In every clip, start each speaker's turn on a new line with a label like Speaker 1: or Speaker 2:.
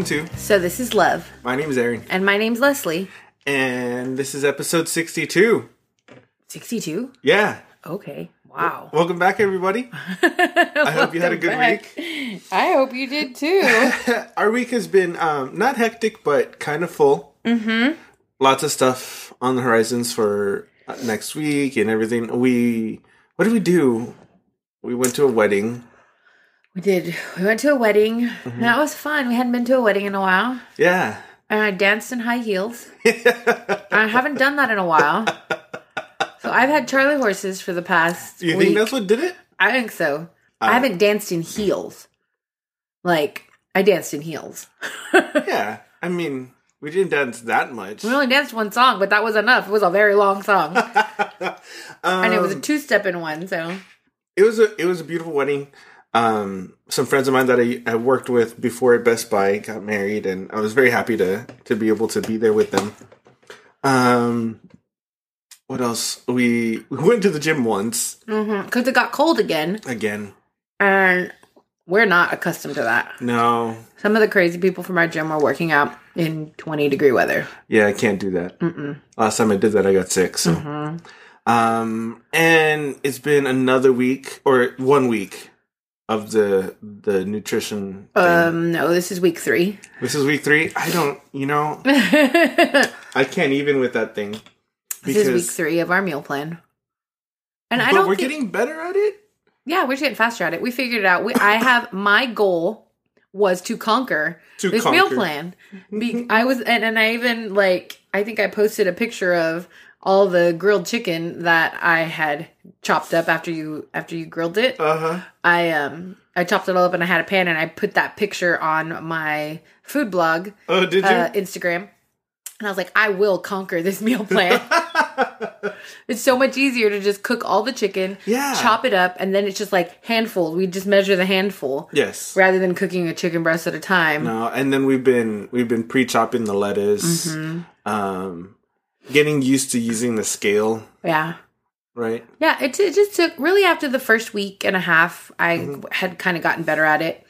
Speaker 1: welcome to.
Speaker 2: So this is Love,
Speaker 1: My name is Aaron,
Speaker 2: and my name's Leslie.
Speaker 1: and this is episode 62.
Speaker 2: 62?
Speaker 1: Yeah.
Speaker 2: Okay. Wow.
Speaker 1: Welcome back, everybody. I hope you had a good
Speaker 2: back.
Speaker 1: week.
Speaker 2: I hope you did too.
Speaker 1: Our week has been um, not hectic, but kind of full. Mm-hmm. Lots of stuff on the horizons for uh, next week and everything. We, what did we do? We went to a wedding.
Speaker 2: We did. We went to a wedding.
Speaker 1: Mm-hmm.
Speaker 2: That was fun. We hadn't been to a wedding in a while.
Speaker 1: Yeah.
Speaker 2: And I danced in high heels. I haven't done that in a while. So I've had Charlie horses for the past
Speaker 1: You
Speaker 2: week.
Speaker 1: think that's what did it?
Speaker 2: I think so.
Speaker 1: Uh,
Speaker 2: I haven't danced in heels. Like, I danced in heels.
Speaker 1: Yeah. I mean, we didn't dance that much.
Speaker 2: We only danced one song, but that was enough. It was a very long song. and it was a
Speaker 1: Um,
Speaker 2: two step in one, so
Speaker 1: it was a it was a beautiful wedding. Um, some friends of mine that I, I worked with before at Best Buy got married, and I was very happy to to be able to be there with them. Um, what else? We we went to the gym once
Speaker 2: because it got cold again,
Speaker 1: again.
Speaker 2: and we're not accustomed to that.
Speaker 1: No,
Speaker 2: Some of the crazy people from our gym were working out in 20 degree weather.
Speaker 1: yeah, I can't do that.
Speaker 2: Mm-mm.
Speaker 1: Last time I did that, I got sick. So,
Speaker 2: Mhm.
Speaker 1: um, and it's been another week or one week of the the nutrition. Thing.
Speaker 2: Um, no, this is week three.
Speaker 1: this is week three. I don't, you know, I can't even with that thing this
Speaker 2: is week three of our meal plan. And I don't
Speaker 1: we're
Speaker 2: think,
Speaker 1: getting better at it.
Speaker 2: yeah, we're just getting faster at it. We figured it out. We, I have my goal was to conquer
Speaker 1: To
Speaker 2: this
Speaker 1: conquer.
Speaker 2: meal plan. Be, I was, and, and I even like, I think I posted a picture of all the grilled chicken that I had chopped up after you after you grilled it.
Speaker 1: Uh huh.
Speaker 2: I um I chopped it all up and I had a pan and I put that picture on my food blog
Speaker 1: Oh, did you?
Speaker 2: uh, Instagram. And I was like, I will conquer this meal plan. it's so much easier to just cook all the chicken,
Speaker 1: Yeah.
Speaker 2: chop it up, and then it's just like handful. We just measure the handful
Speaker 1: yes.
Speaker 2: rather than cooking a chicken breast at a time.
Speaker 1: No, and then we've been we've been pre-chopping the lettuce,
Speaker 2: Mm-hmm.
Speaker 1: um, getting used to using the scale,
Speaker 2: Yeah.
Speaker 1: right?
Speaker 2: Yeah, it, it just took really after the first week and a half, I
Speaker 1: Mm-hmm.
Speaker 2: had kind of gotten better at it.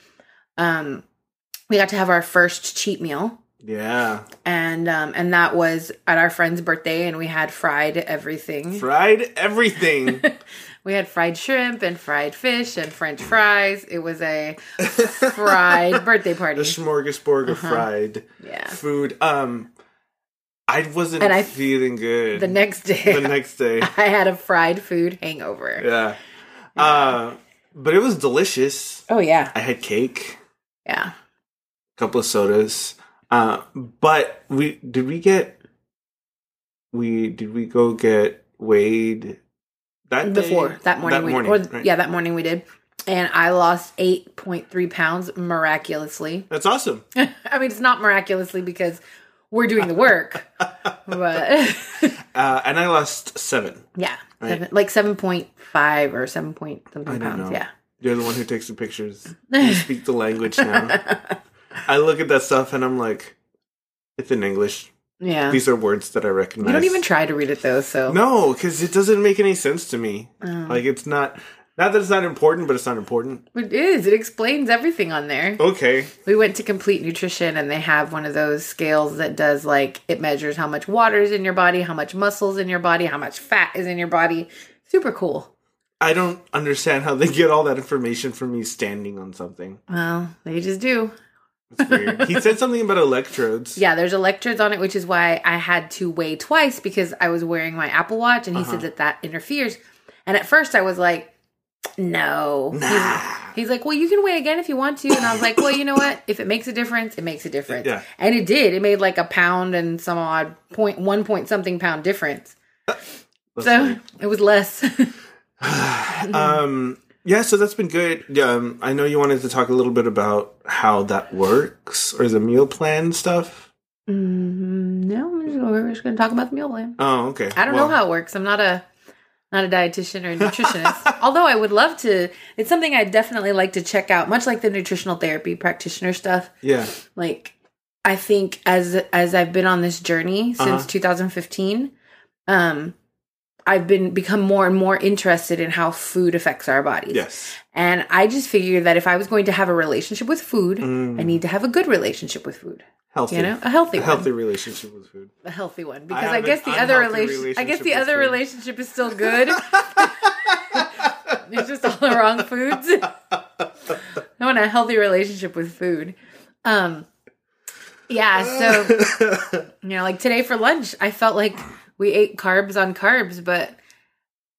Speaker 2: Um, we got to have our first cheat meal,
Speaker 1: Yeah,
Speaker 2: and um, and that was at our friend's birthday, and we had fried everything.
Speaker 1: fried everything.
Speaker 2: we had fried shrimp and fried fish and French fries. It was a fried birthday
Speaker 1: the
Speaker 2: party.
Speaker 1: smorgasbord of
Speaker 2: Uh-huh.
Speaker 1: fried
Speaker 2: Yeah.
Speaker 1: food. Um, I wasn't
Speaker 2: And I-
Speaker 1: feeling good
Speaker 2: The next day,
Speaker 1: the next day.
Speaker 2: I had a fried food hangover.
Speaker 1: Yeah, uh, but it was delicious.
Speaker 2: Oh yeah,
Speaker 1: I had cake.
Speaker 2: yeah.
Speaker 1: A couple of sodas. Uh, but we did we get we did we go get weighed that day?
Speaker 2: before that morning, we, or
Speaker 1: right?
Speaker 2: yeah that morning we did and i lost 8.3 pounds miraculously
Speaker 1: that's awesome.
Speaker 2: i mean it's not miraculously because we're doing the work but
Speaker 1: Uh, and I lost seven.
Speaker 2: yeah
Speaker 1: Right.
Speaker 2: seven, like 7.5 or 7 point something pounds
Speaker 1: know.
Speaker 2: yeah
Speaker 1: You're the one who takes the pictures. You speak the language now. I look at that stuff and I'm like, it's in English.
Speaker 2: yeah
Speaker 1: These are words that I recognize.
Speaker 2: you don't even try to read it though so
Speaker 1: No, because it doesn't make any sense to me.
Speaker 2: Oh.
Speaker 1: Like it's not. Not that it's not important, but it's not important.
Speaker 2: it is it explains everything on there
Speaker 1: Okay.
Speaker 2: we went to complete nutrition and they have one of those scales that does like it measures how much water is in your body how much muscles in your body how much fat is in your body super cool
Speaker 1: I don't understand how they get all that information from me standing on something.
Speaker 2: well they just do
Speaker 1: It's weird. he said something about electrodes.
Speaker 2: yeah there's electrodes on it which is why i had to weigh twice because i was wearing my apple watch and he
Speaker 1: Uh-huh.
Speaker 2: said that that interferes and at first i was like no
Speaker 1: Nah.
Speaker 2: He's, he's like well you can weigh again if you want to and i was like well you know what if it makes a difference it makes a difference
Speaker 1: Yeah.
Speaker 2: and it did it made like a pound and some odd point one point something pound difference so
Speaker 1: weird.
Speaker 2: it was less
Speaker 1: um, yeah, so that's been good. Um, I know you wanted to talk a little bit about how that works or the meal plan stuff.
Speaker 2: Mm, no just- we're just gonna talk about the meal plan
Speaker 1: Oh, okay.
Speaker 2: I don't
Speaker 1: Well,
Speaker 2: know how it works. I'm not a not a dietitian or a nutritionist. Although I would love to. It's something I definitely like to check out, much like the nutritional therapy practitioner stuff.
Speaker 1: Yeah.
Speaker 2: Like I think as as I've been on this journey since
Speaker 1: Uh-huh.
Speaker 2: 2015, um I've been become more and more interested in how food affects our bodies.
Speaker 1: Yes.
Speaker 2: And I just figured that if I was going to have a relationship with food, I need to have a good relationship with food.
Speaker 1: Healthy.
Speaker 2: You know, a healthy
Speaker 1: a
Speaker 2: one.
Speaker 1: healthy relationship with food.
Speaker 2: A healthy one. Because I,
Speaker 1: have
Speaker 2: guess the other
Speaker 1: unhealthy
Speaker 2: relation I guess
Speaker 1: relationship
Speaker 2: the other
Speaker 1: food.
Speaker 2: relationship is still good. it's just all the wrong foods. I want a healthy relationship with food. Um yeah, so you know, like today for lunch, I felt like we ate carbs on carbs, but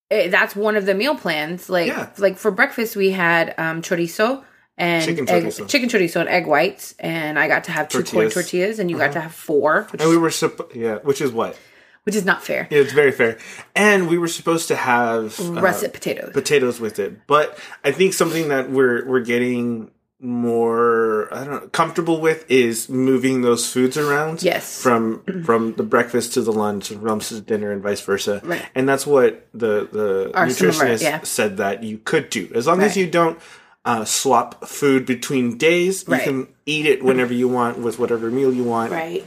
Speaker 2: it, that's one of the meal plans. Like,
Speaker 1: Yeah.
Speaker 2: like for breakfast, we had um, chorizo and
Speaker 1: Chicken
Speaker 2: egg,
Speaker 1: chorizo.
Speaker 2: chicken chorizo and egg whites, and I got to have two corn
Speaker 1: Tortillas.
Speaker 2: tortillas, and you got to have four, which,
Speaker 1: And we were supposed, yeah, which is what?
Speaker 2: which is not fair.
Speaker 1: Yeah, it's very fair. And we were supposed to have uh,
Speaker 2: Russet potatoes.
Speaker 1: potatoes with it. But I think something that we're we're getting more I don't know comfortable with is moving those foods around.
Speaker 2: Yes.
Speaker 1: From from the breakfast to the lunch and lunch to dinner and vice versa.
Speaker 2: Right.
Speaker 1: And that's what the the
Speaker 2: our-
Speaker 1: nutritionist
Speaker 2: yeah.
Speaker 1: said that you could do. As long as you don't uh, swap food between days,
Speaker 2: Right.
Speaker 1: you can eat it whenever you want with whatever meal you want.
Speaker 2: right.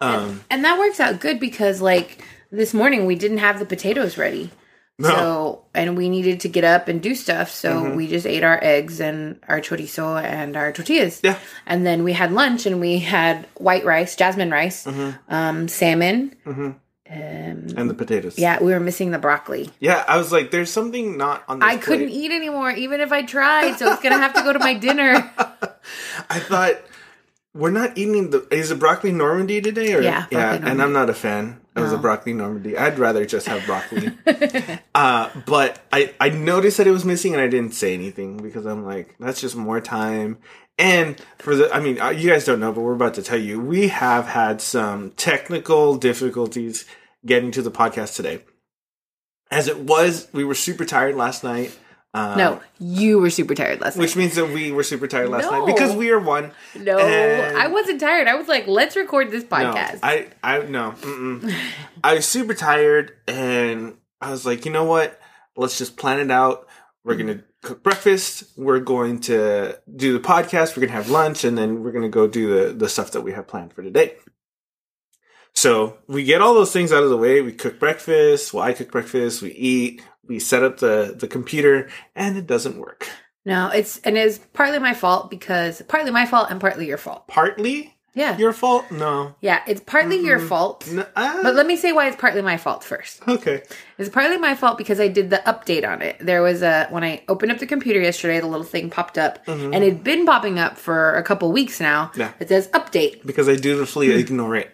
Speaker 1: Um,
Speaker 2: And that works out good because, like, this morning we didn't have the potatoes ready.
Speaker 1: No.
Speaker 2: So, and we needed to get up and do stuff. So
Speaker 1: Mm-hmm.
Speaker 2: we just ate our eggs and our chorizo and our tortillas.
Speaker 1: Yeah.
Speaker 2: And then we had lunch and we had white rice, jasmine rice,
Speaker 1: Mm-hmm.
Speaker 2: um, salmon.
Speaker 1: And the potatoes.
Speaker 2: Yeah, we were missing the broccoli.
Speaker 1: Yeah, I was like, there's something not on this
Speaker 2: I couldn't eat anymore, even if I tried. So it's going to have to go to my dinner.
Speaker 1: I thought we're not eating the is it broccoli Normandy today or
Speaker 2: Yeah,
Speaker 1: and
Speaker 2: Normandy.
Speaker 1: I'm not a fan of the broccoli Normandy. I'd rather just have broccoli. uh, but I I noticed that it was missing and I didn't say anything because I'm like that's just more time. And for the I mean uh, you guys don't know but we're about to tell you we have had some technical difficulties getting to the podcast today. As it was, we were super tired last night. Um,
Speaker 2: No, you were super tired last
Speaker 1: which
Speaker 2: night.
Speaker 1: Which means that we were super tired last
Speaker 2: No.
Speaker 1: night because we are one.
Speaker 2: No, I wasn't tired. I was like, let's record this podcast.
Speaker 1: No, I, I no. Mm-mm. I was super tired, and I was like, you know what? Let's just plan it out. We're gonna cook breakfast. We're going to do the podcast. We're gonna have lunch, and then we're gonna go do the the stuff that we have planned for today. So we get all those things out of the way. We cook breakfast. Well, I cook breakfast. We eat. We set up the the computer, and it doesn't work.
Speaker 2: No, it's and it's partly my fault because partly my fault and partly your fault.
Speaker 1: Partly
Speaker 2: Yeah.
Speaker 1: your fault. No.
Speaker 2: yeah, it's partly your fault.
Speaker 1: N- ah,
Speaker 2: But let me say why it's partly my fault first.
Speaker 1: okay.
Speaker 2: It's partly my fault because I did the update on it. There was a when I opened up the computer yesterday, the little thing popped up, and it'd been popping up for a couple weeks now.
Speaker 1: Mm-hmm. Yeah.
Speaker 2: It says update,
Speaker 1: Because I dutifully ignore it.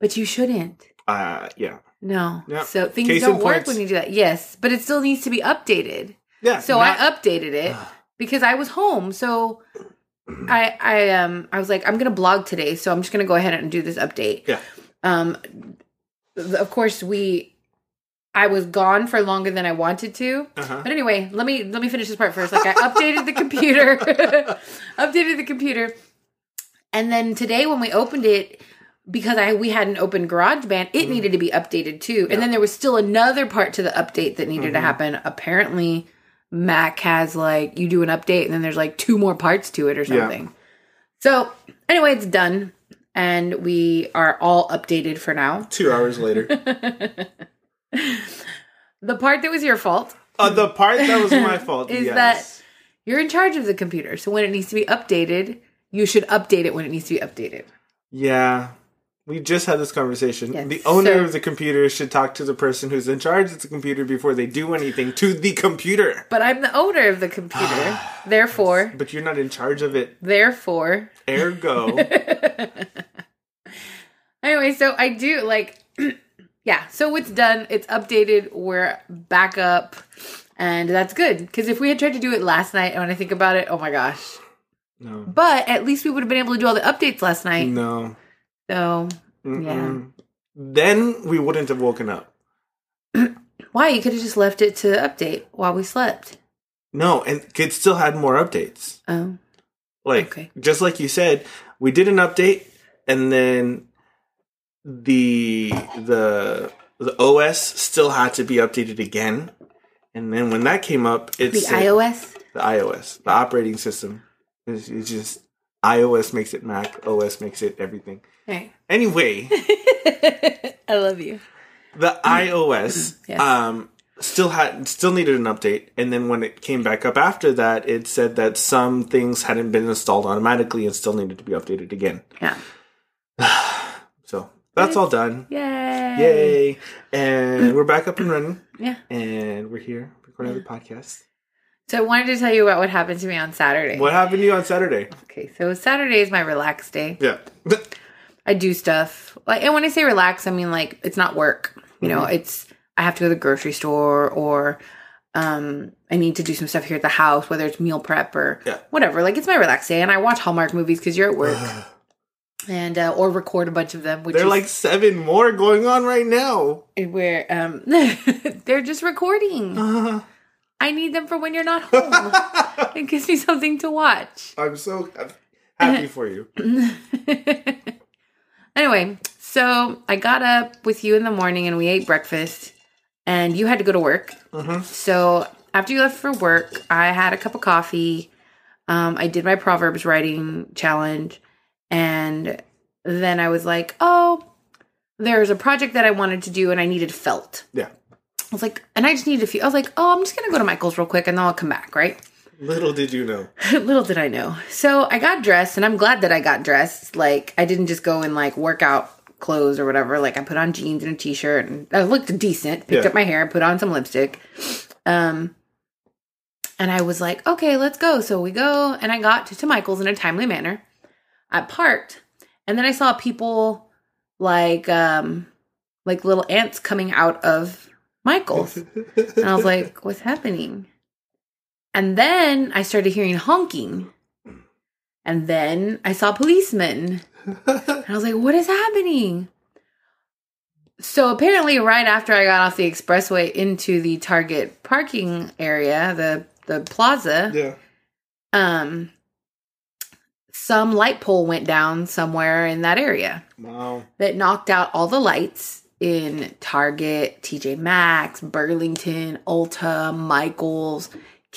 Speaker 2: but you shouldn't.
Speaker 1: Uh, yeah.
Speaker 2: No.
Speaker 1: Yeah.
Speaker 2: So things
Speaker 1: Case
Speaker 2: don't work
Speaker 1: points.
Speaker 2: when you do that. Yes, but it still needs to be updated.
Speaker 1: Yeah.
Speaker 2: So
Speaker 1: not-
Speaker 2: I updated it because I was home. So I I um I was like I'm gonna blog today, so I'm just gonna go ahead and do this update.
Speaker 1: Yeah.
Speaker 2: Um, of course we. I was gone for longer than I wanted to.
Speaker 1: Uh-huh.
Speaker 2: But anyway, let me let me finish this part first. Like I updated the computer, updated the computer, and then today when we opened it, because I we hadn't opened GarageBand, it needed to be updated too. And then there was still another part to the update that needed to happen. Apparently, Mac has like you do an update and then there's like two more parts to it or something. Yeah. So anyway, it's done, and we are all updated for now.
Speaker 1: Two hours later.
Speaker 2: The part that was your fault
Speaker 1: uh, the part that was my fault
Speaker 2: Is
Speaker 1: yes.
Speaker 2: that- You're in charge of the computer, so when it needs to be updated, you should update it when it needs to be updated.
Speaker 1: Yeah. We just had this conversation.
Speaker 2: Yes,
Speaker 1: The owner
Speaker 2: so-
Speaker 1: of the computer should talk to the person who's in charge of the computer before they do anything to the computer.
Speaker 2: But I'm the owner of the computer, therefore,
Speaker 1: But you're not in charge of it.
Speaker 2: therefore.
Speaker 1: Ergo.
Speaker 2: Anyway, so I do like, yeah. So it's done. It's updated. We're back up, and that's good. Because if we had tried to do it last night, and when I think about it, oh my gosh.
Speaker 1: no.
Speaker 2: But at least we would have been able to do all the updates last night.
Speaker 1: No.
Speaker 2: So
Speaker 1: Mm-mm. Then we wouldn't have woken up.
Speaker 2: why you could have just left it to update while we slept.
Speaker 1: No, and kids still had more updates.
Speaker 2: Oh,
Speaker 1: Like
Speaker 2: Okay.
Speaker 1: just like you said, we did an update and then the the the OS still had to be updated again. And then when that came up, it's
Speaker 2: the
Speaker 1: said-
Speaker 2: iOS.
Speaker 1: the iOS, the operating system. It's, it's just iOS makes it Mac, OS makes it everything.
Speaker 2: Right.
Speaker 1: Anyway,
Speaker 2: I love you.
Speaker 1: the iOS
Speaker 2: Yes.
Speaker 1: um still had still needed an update and then when it came back up after that it said that some things hadn't been installed automatically and still needed to be updated again.
Speaker 2: Yeah.
Speaker 1: So that's all done.
Speaker 2: Yay.
Speaker 1: Yay. And we're back up and running
Speaker 2: Yeah.
Speaker 1: and we're here recording the podcast.
Speaker 2: So I wanted to tell you about what happened to me on Saturday.
Speaker 1: What happened to you on Saturday?
Speaker 2: Okay, so Saturday is my relaxed day.
Speaker 1: Yeah.
Speaker 2: I do stuff. Like and when I say relax, I mean like it's not work. You know, it's I have to go to the grocery store or um I need to do some stuff here at the house, whether it's meal prep or
Speaker 1: Yeah.
Speaker 2: whatever. Like it's my relax day and I watch Hallmark movies because you're at work. and uh, or record a bunch of them, which
Speaker 1: There are like seven more going on right now.
Speaker 2: where um they're just recording.
Speaker 1: Uh,
Speaker 2: I need them for when you're not home. it gives me something to watch.
Speaker 1: I'm so happy for you.
Speaker 2: Anyway, so I got up with you in the morning and we ate breakfast, and you had to go to work.
Speaker 1: Mhm.
Speaker 2: So after you left for work, I had a cup of coffee. Um, I did my Proverbs writing challenge, and then I was like, oh, there's a project that I wanted to do, and I needed felt.
Speaker 1: Yeah.
Speaker 2: I was like, and I just needed a few. I was like, oh, I'm just gonna go to Michael's real quick, and then I'll come back, right?
Speaker 1: Little did you know.
Speaker 2: Little did I know. So I got dressed, and I'm glad that I got dressed. Like I didn't just go in like workout clothes or whatever. Like I put on jeans and a t-shirt, and I looked decent. Picked
Speaker 1: Yeah.
Speaker 2: up my hair, put on some lipstick, um, and I was like, okay, let's go. So we go, and I got to, to Michael's in a timely manner. I parked, and then I saw people like um like little ants coming out of Michael's. And I was like, what's happening? And then I started hearing honking. And then I saw policemen. And I was like, what is happening? So apparently, right after I got off the expressway into the Target parking area, the the plaza,
Speaker 1: yeah.
Speaker 2: um, some light pole went down somewhere in that area
Speaker 1: Wow.
Speaker 2: that knocked out all the lights in Target, TJ Maxx, Burlington, Ulta, Michaels,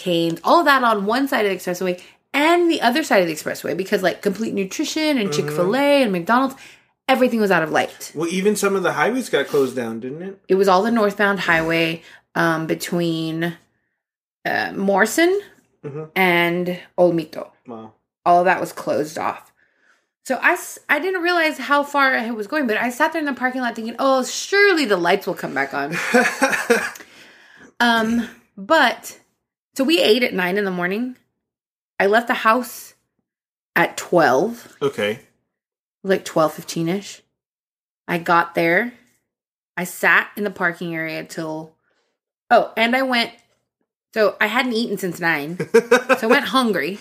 Speaker 2: Canes, all that on one side of the expressway and the other side of the expressway because like Complete Nutrition and Chick-fil-A and McDonald's, everything was out of light.
Speaker 1: Well, even some of the highways got closed down, didn't it?
Speaker 2: It was all the northbound highway um, between uh, Morrison
Speaker 1: Mhm.
Speaker 2: and Olmito.
Speaker 1: Wow.
Speaker 2: all of that was closed off. So I, I didn't realize how far it was going, but I sat there in the parking lot thinking, oh, surely the lights will come back on. Um, but so we ate at nine in the morning. I left the house at 12,
Speaker 1: okay.
Speaker 2: like 12, 15 ish. I got there. I sat in the parking area till, oh, and I went, so I hadn't eaten since nine. So I went hungry.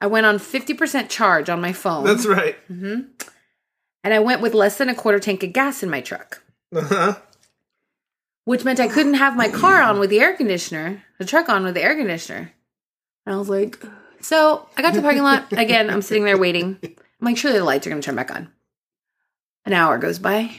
Speaker 2: I went on 50% charge on my phone.
Speaker 1: That's right.
Speaker 2: hmm And I went with less than a quarter tank of gas in my truck,
Speaker 1: Uh-huh.
Speaker 2: Which meant I couldn't have my car on with the air conditioner, the truck on with the air conditioner. And I was like, so I got to the parking lot. Again, I'm sitting there waiting. I'm like, surely the lights are going to turn back on. An hour goes by.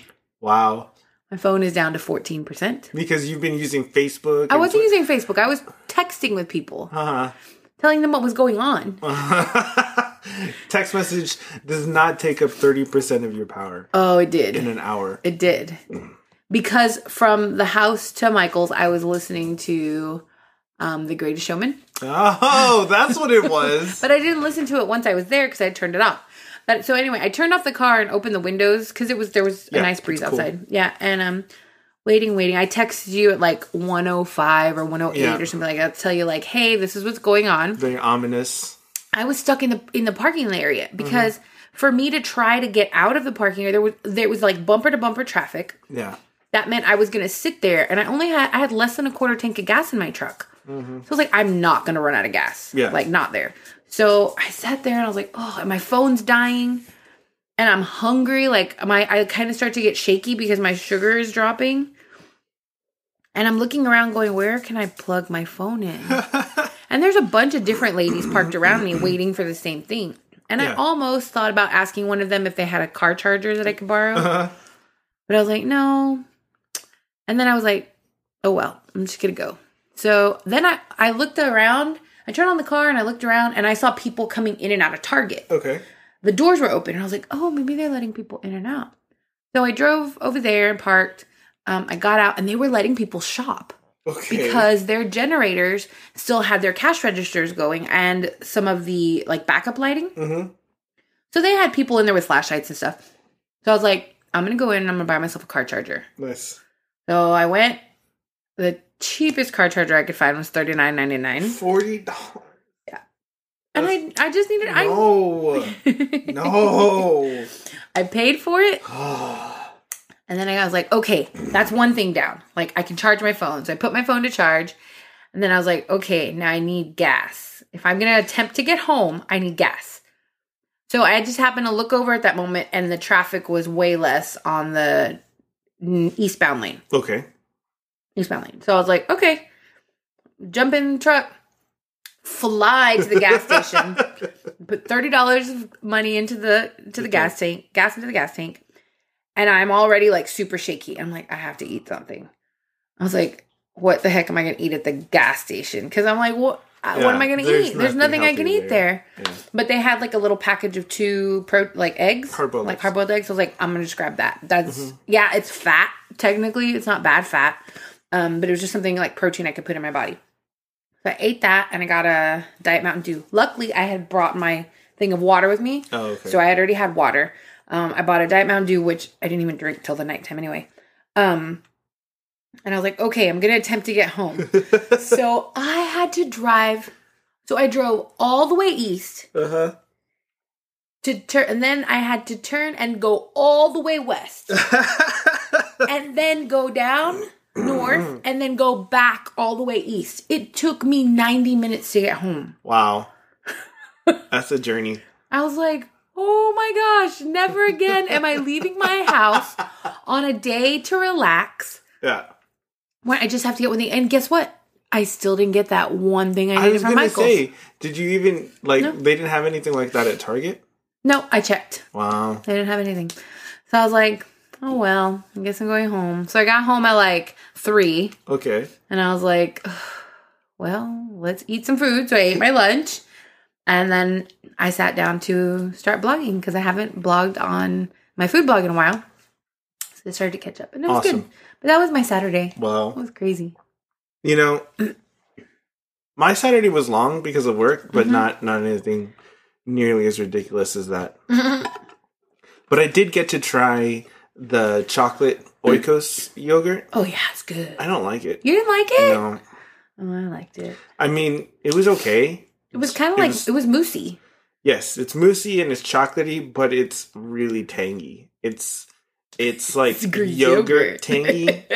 Speaker 1: Wow.
Speaker 2: My phone is down to 14%.
Speaker 1: Because you've been using Facebook.
Speaker 2: I wasn't using Facebook. I was texting with people,
Speaker 1: uh-huh.
Speaker 2: telling them what was going on.
Speaker 1: huh. Text message does not take up 30% of your power
Speaker 2: Oh, it did.
Speaker 1: in an hour.
Speaker 2: It did. Because from the house to Michael's, I was listening to um, The Greatest Showman.
Speaker 1: Oh, that's what it was.
Speaker 2: But I didn't listen to it once I was there because I turned it off. But so anyway, I turned off the car and opened the windows because it was there was a
Speaker 1: Yeah,
Speaker 2: nice breeze
Speaker 1: it's cool.
Speaker 2: outside. Yeah, and um, waiting, waiting. I texted you at like 105 or 108
Speaker 1: Yeah.
Speaker 2: or something like that to tell you like, hey, this is what's going on.
Speaker 1: Very ominous.
Speaker 2: I was stuck in the in the parking area
Speaker 1: Mm-hmm.
Speaker 2: because for me to try to get out of the parking area, there was there was like bumper to bumper traffic.
Speaker 1: Yeah.
Speaker 2: That meant I was gonna sit there and I only had I had less than a quarter tank of gas in my truck. So I was like, I'm not gonna run out of gas.
Speaker 1: Yeah.
Speaker 2: Like not there. So I sat there and I was like, oh, and my phone's dying. And I'm hungry. Like my I kind of start to get shaky because my sugar is dropping. And I'm looking around going, where can I plug my phone in? and there's a bunch of different ladies parked around me waiting for the same thing. And I almost thought about asking one of them if they had a car charger that I could borrow.
Speaker 1: Uh-huh.
Speaker 2: But I was like, no. And then I was like, oh well, I'm just gonna go. So then I, I looked around, I turned on the car and I looked around and I saw people coming in and out of Target.
Speaker 1: Okay.
Speaker 2: The doors were open and I was like, oh, maybe they're letting people in and out. So I drove over there and parked. Um, I got out and they were letting people shop
Speaker 1: Okay.
Speaker 2: because their generators still had their cash registers going and some of the like backup lighting.
Speaker 1: Mm-hmm.
Speaker 2: So they had people in there with flashlights and stuff. So I was like, I'm gonna go in and I'm gonna buy myself a car charger.
Speaker 1: Nice.
Speaker 2: So I went. The cheapest car charger I could find was thirty nine ninety nine,
Speaker 1: Forty dollars. Yeah.
Speaker 2: And I I just needed
Speaker 1: No.
Speaker 2: I
Speaker 1: no.
Speaker 2: I paid for it, and then I was like, okay, that's one thing down. Like I can charge my phone, so I put my phone to charge, and then I was like, okay, now I need gas. If I'm gonna attempt to get home, I need gas. So I just happened to look over at that moment, and the traffic was way less on the eastbound lane.
Speaker 1: okay.
Speaker 2: eastbound lane. So I was like, okay, jump in the truck, fly to the gas station, put thirty dollars of money into the to the gas tank, gas into the gas tank, and I'm already like super shaky. I'm like, I have to eat something. I was like, what the heck am I gonna eat at the gas station? Because I'm like, what? what
Speaker 1: Yeah,
Speaker 2: am I gonna
Speaker 1: there's
Speaker 2: eat? There's
Speaker 1: nothing
Speaker 2: I can eat there.
Speaker 1: Yeah.
Speaker 2: But they had like a little package of two pro like eggs,
Speaker 1: Hard-boiled
Speaker 2: like hard boiled eggs. I was like, I'm gonna just grab that. That's
Speaker 1: Mm-hmm.
Speaker 2: yeah, it's fat. Technically, it's not bad fat, um, but it was just something like protein I could put in my body. So I ate that, and I got a diet Mountain Dew. Luckily, I had brought my thing of water with me,
Speaker 1: Oh, okay.
Speaker 2: so I had already had water. Um, I bought a diet Mountain Dew, which I didn't even drink till the nighttime anyway. Um, and I was like, okay, I'm gonna attempt to get home. so I had to drive. So I drove all the way east
Speaker 1: uh huh.
Speaker 2: to turn, and then I had to turn and go all the way west, and then go down north, and then go back all the way east. It took me 90 minutes to get home.
Speaker 1: wow. That's a journey.
Speaker 2: I was like, oh my gosh, never again am I leaving my house on a day to relax
Speaker 1: Yeah.
Speaker 2: I just have to get one thing. And guess what? I still didn't get that one thing I
Speaker 1: I
Speaker 2: needed from Michael's.
Speaker 1: say, did you even like?
Speaker 2: No.
Speaker 1: They didn't have anything like that at Target.
Speaker 2: no, I checked.
Speaker 1: Wow.
Speaker 2: They didn't have anything. So I was like, oh well, I guess I'm going home. So I got home at like three
Speaker 1: Okay.
Speaker 2: and I was like, well, let's eat some food. So I ate my lunch and then I sat down to start blogging because I haven't blogged on my food blog in a while. I started to catch up and it was
Speaker 1: Awesome.
Speaker 2: good. But that was my Saturday. Wow,
Speaker 1: it
Speaker 2: was crazy.
Speaker 1: you know, my Saturday was long because of work,
Speaker 2: Mm-hmm.
Speaker 1: but not not anything nearly as ridiculous as that. But I did get to try the chocolate oikos yogurt.
Speaker 2: Oh yeah, it's good.
Speaker 1: I don't like it.
Speaker 2: You didn't like it?
Speaker 1: No.
Speaker 2: Oh, I liked it.
Speaker 1: I mean, it was okay.
Speaker 2: It was kind of like
Speaker 1: was-
Speaker 2: it was moosey.
Speaker 1: Yes, it's moussey and it's chocolatey, but it's really tangy. It's it's like
Speaker 2: It's
Speaker 1: yogurt,
Speaker 2: yogurt.
Speaker 1: tangy,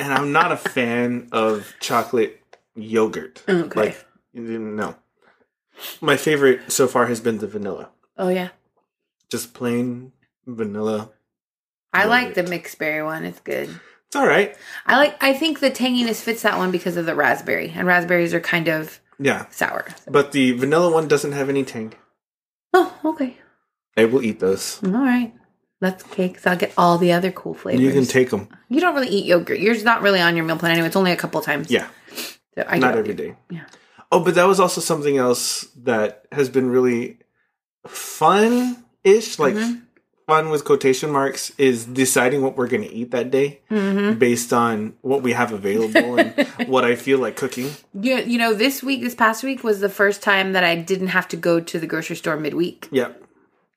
Speaker 1: and I'm not a fan of chocolate yogurt.
Speaker 2: Oh, okay.
Speaker 1: Like no. My favorite so far has been the vanilla.
Speaker 2: Oh yeah.
Speaker 1: Just plain vanilla.
Speaker 2: I like the
Speaker 1: Yogurt.
Speaker 2: mixed berry one. It's good.
Speaker 1: It's all right.
Speaker 2: I like. I think the tanginess fits that one because of the raspberry, and raspberries are kind of
Speaker 1: Yeah,
Speaker 2: sour.
Speaker 1: but the vanilla one doesn't have any tang.
Speaker 2: Oh, okay.
Speaker 1: I will eat those.
Speaker 2: All right. That's okay. Because I'll get all the other cool flavors.
Speaker 1: You can take them.
Speaker 2: You don't really eat yogurt. Yours not really on your meal plan anyway. It's only a couple times.
Speaker 1: Yeah,
Speaker 2: So I
Speaker 1: not every day.
Speaker 2: Yeah.
Speaker 1: Oh, but that was also something else that has been really fun ish, like
Speaker 2: Mhm.
Speaker 1: fun with quotation marks, is deciding what we're going to eat that day
Speaker 2: Mhm.
Speaker 1: based on what we have available and what I feel like cooking.
Speaker 2: You, you know, this week, this past week was the first time that I didn't have to go to the grocery store midweek
Speaker 1: Yeah.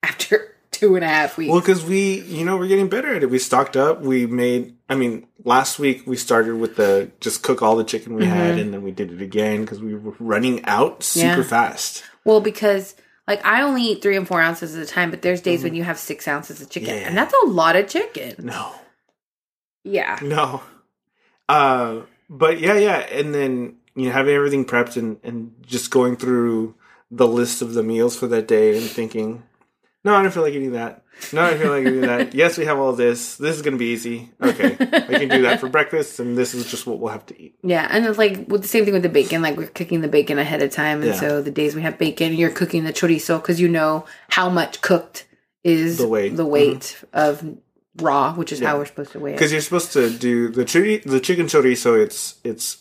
Speaker 2: after two and a half weeks.
Speaker 1: Well, because we, you know, we're getting better at it. We stocked up. We made, I mean, last week we started with the just cook all the chicken we had, and then we did it again because we were running out super
Speaker 2: Mm-hmm. Yeah.
Speaker 1: fast.
Speaker 2: Well, because like I only eat three and four ounces at a time, but there's days when you have six ounces of chicken,
Speaker 1: Mm-hmm. Yeah.
Speaker 2: and that's a lot of chicken.
Speaker 1: No.
Speaker 2: Yeah.
Speaker 1: No. Uh, but yeah, yeah, and then you know having everything prepped and and just going through the list of the meals for that day and thinking, no, I don't feel like eating that. No, I don't feel like eating that. Yes, we have all this. This is gonna be easy. Okay, I can do that for breakfast, and this is just what we'll have to eat.
Speaker 2: Yeah, and it's like with the same thing with the bacon. Like we're cooking the bacon ahead of time, and
Speaker 1: Yeah.
Speaker 2: so the days we have bacon, you're cooking the chorizo because you know how much cooked is
Speaker 1: The weight. Mm-hmm.
Speaker 2: the weight of raw, which is
Speaker 1: Yeah.
Speaker 2: how we're supposed to weigh it.
Speaker 1: Because you're supposed to do the chori- the chicken chorizo. It's it's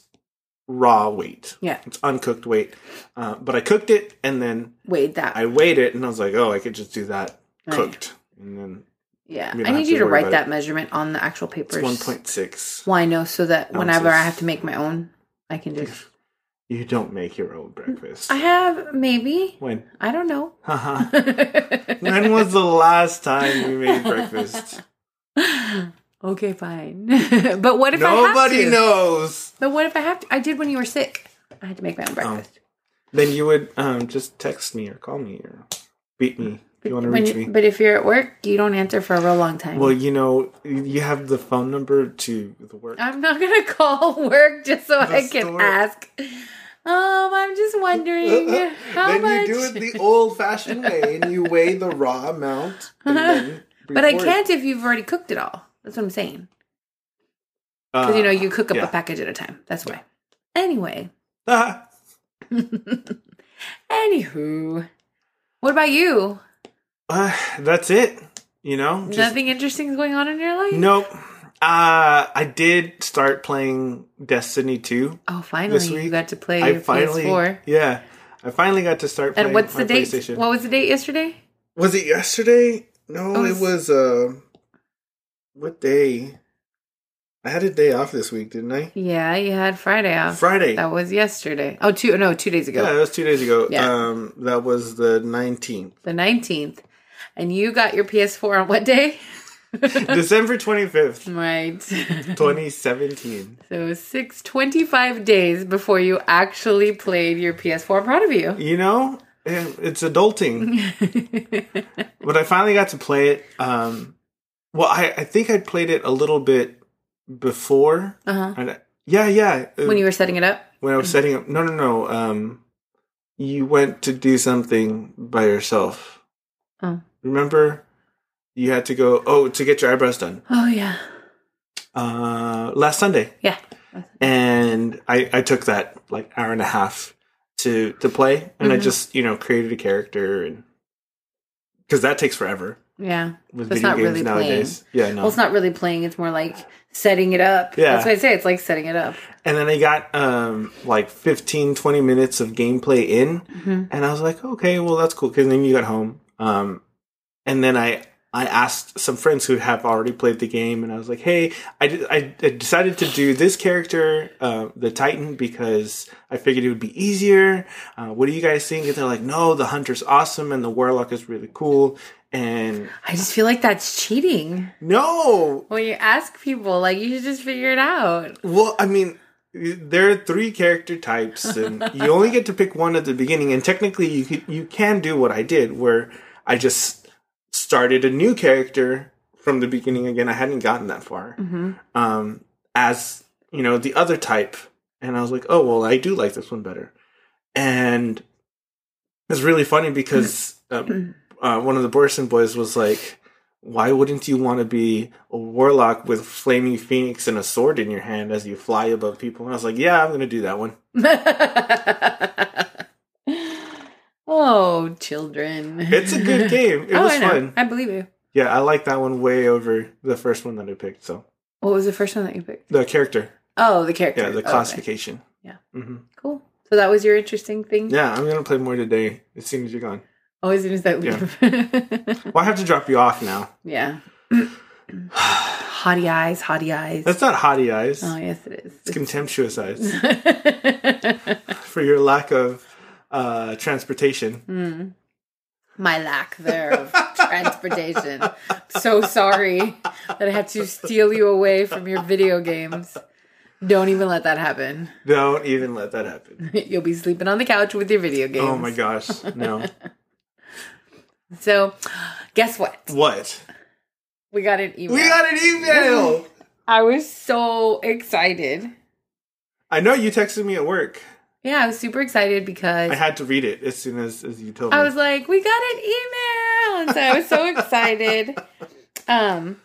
Speaker 1: raw weight.
Speaker 2: Yeah,
Speaker 1: It's uncooked weight. Uh, but I cooked it and then
Speaker 2: weighed that.
Speaker 1: I weighed it and I was like, oh, I could just do that
Speaker 2: Right.
Speaker 1: cooked. And then
Speaker 2: Yeah, I need you to write that measurement on the actual papers.
Speaker 1: One point six.
Speaker 2: Well, I know, so that whenever I have to make my own, I can just.
Speaker 1: You don't make your own breakfast.
Speaker 2: I have maybe.
Speaker 1: when?
Speaker 2: I don't know.
Speaker 1: When was the last time you made breakfast?
Speaker 2: okay, fine. but what if I have
Speaker 1: Nobody
Speaker 2: to?
Speaker 1: knows.
Speaker 2: But what if I have to? I did when you were sick. I had to make my own breakfast.
Speaker 1: Then you would um, just text me or call me or beat me if you want to reach
Speaker 2: you-
Speaker 1: me.
Speaker 2: but if you're at work, you don't answer for a real long time.
Speaker 1: Well, you know, you have the phone number to the work.
Speaker 2: I'm not gonna call work just so I can
Speaker 1: store.
Speaker 2: ask. Um, I'm just wondering how
Speaker 1: then
Speaker 2: much.
Speaker 1: you do it the old-fashioned way, and you weigh the raw amount. Then
Speaker 2: but I can't if you've already cooked it all. That's what I'm saying. Because you know you cook up
Speaker 1: yeah.
Speaker 2: a package at a time. That's why. Anyway,
Speaker 1: Ah,
Speaker 2: anywho, what about you?
Speaker 1: uh, that's it. You know, just
Speaker 2: Nothing interesting is going on in your life.
Speaker 1: nope. Uh, I did start playing Destiny 2.
Speaker 2: Oh, finally,
Speaker 1: This
Speaker 2: you got to play
Speaker 1: I finally,
Speaker 2: PS4.
Speaker 1: yeah, I finally got to start. playing
Speaker 2: And what's the date?
Speaker 1: PlayStation.
Speaker 2: What was the date yesterday?
Speaker 1: Was it yesterday? No,
Speaker 2: Oh,
Speaker 1: it was uh what day? I had a day off this week, didn't I?
Speaker 2: Yeah, you had Friday off.
Speaker 1: Friday.
Speaker 2: That was yesterday. Oh, two no, two days ago.
Speaker 1: Yeah, that was two days ago.
Speaker 2: Yeah.
Speaker 1: Um that was the nineteenth.
Speaker 2: the 19th. And you got your PS4 on what day?
Speaker 1: December twenty fifth,
Speaker 2: right.
Speaker 1: twenty seventeen.
Speaker 2: so six twenty-five days before you actually played your PS4. I'm proud of you.
Speaker 1: You know, eh, it's adulting. but I finally got to play it. Um well I, I think I played it a little bit before.
Speaker 2: Uh-huh.
Speaker 1: And I- yeah, yeah.
Speaker 2: When you were setting it up?
Speaker 1: when I was setting up. No, no, no. Um, you went to do something by yourself.
Speaker 2: Oh.
Speaker 1: Remember, you had to go. Oh, to get your eyebrows done.
Speaker 2: Oh, yeah.
Speaker 1: Uh, last Sunday,
Speaker 2: Yeah.
Speaker 1: and I I took that like hour and a half to to play, and I
Speaker 2: Mhm.
Speaker 1: just you know created a character and because that takes forever
Speaker 2: Yeah.
Speaker 1: with
Speaker 2: It's not really
Speaker 1: nowadays. Yeah, no.
Speaker 2: Well, it's not really playing. It's more like setting it up.
Speaker 1: Yeah.
Speaker 2: That's what I say. It's like setting it up.
Speaker 1: And then I got um like 15 20 minutes of gameplay in
Speaker 2: Mm-hmm.
Speaker 1: and I was like, "Okay, well that's cool cuz then you got home." Um and then I I asked some friends who have already played the game and I was like, "Hey, I did, I, I decided to do this character, uh, the Titan because I figured it would be easier. Uh, what do you guys think?" And they're like, "No, the hunter's awesome and the warlock is really cool." And
Speaker 2: I just feel like that's cheating.
Speaker 1: no,
Speaker 2: When you ask people, like, you should just figure it out.
Speaker 1: Well, I mean, there are three character types, and you only get to pick one at the beginning. And technically, you you can do what I did, where I just started a new character from the beginning again. I hadn't gotten that far
Speaker 2: Mm-hmm.
Speaker 1: um, as you know the other type, and I was like, oh well, I do like this one better. And it's really funny because um, uh, one of the Borson boys was like, "Why wouldn't you want to be a warlock with flaming phoenix and a sword in your hand as you fly above people?" And I was like, "Yeah, I'm going to do that one."
Speaker 2: oh, children.
Speaker 1: It's a good game. It
Speaker 2: oh,
Speaker 1: was
Speaker 2: I
Speaker 1: fun.
Speaker 2: I believe you.
Speaker 1: Yeah, I like that one way over the first one that I picked. So
Speaker 2: What was the first one that you picked?
Speaker 1: the character,
Speaker 2: Oh, the character.
Speaker 1: yeah, the
Speaker 2: Oh, okay.
Speaker 1: classification.
Speaker 2: Yeah.
Speaker 1: hmm
Speaker 2: Cool. So that was your interesting thing?
Speaker 1: Yeah, I'm going to play more today as soon as you're gone.
Speaker 2: Oh, as soon as that leave.
Speaker 1: Well, I have to drop you off now.
Speaker 2: yeah. hottie eyes, hottie eyes.
Speaker 1: That's not haughty eyes.
Speaker 2: oh, yes, it is.
Speaker 1: It's
Speaker 2: is.
Speaker 1: contemptuous eyes for your lack of uh, transportation.
Speaker 2: My lack there of transportation. so sorry that I had to steal you away from your video games. Don't even let that happen.
Speaker 1: Don't even let that happen.
Speaker 2: You'll be sleeping on the couch with your video games.
Speaker 1: Oh my gosh, no.
Speaker 2: So, guess what?
Speaker 1: What?
Speaker 2: We got an email.
Speaker 1: We got an email.
Speaker 2: I was so excited.
Speaker 1: I know you texted me at work.
Speaker 2: Yeah, I was super excited because
Speaker 1: I had to read it as soon as, as you told me.
Speaker 2: I was like, we got an email. And so I was so excited. Um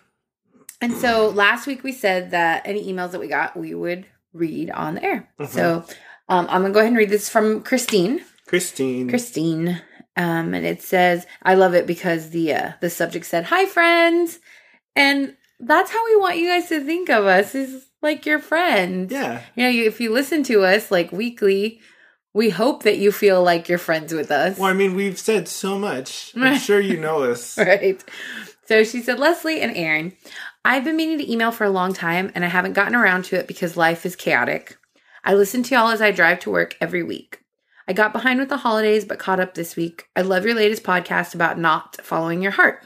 Speaker 2: and so last week we said that any emails that we got, we would read on the air. So um, I'm gonna go ahead and read this from Christine.
Speaker 1: Christine.
Speaker 2: Christine. Um, and it says, I love it because the uh, the subject said, "Hi friends," and that's how we want you guys to think of us is like your friends.
Speaker 1: yeah.
Speaker 2: You know, you, if you listen to us like weekly, we hope that you feel like you're friends with us.
Speaker 1: Well, I mean, we've said so much. I'm sure you know us.
Speaker 2: right? So she said, Leslie and Aaron, I've been meaning to email for a long time and I haven't gotten around to it because life is chaotic. I listen to y'all as I drive to work every week. I got behind with the holidays but caught up this week. I love your latest podcast about not following your heart.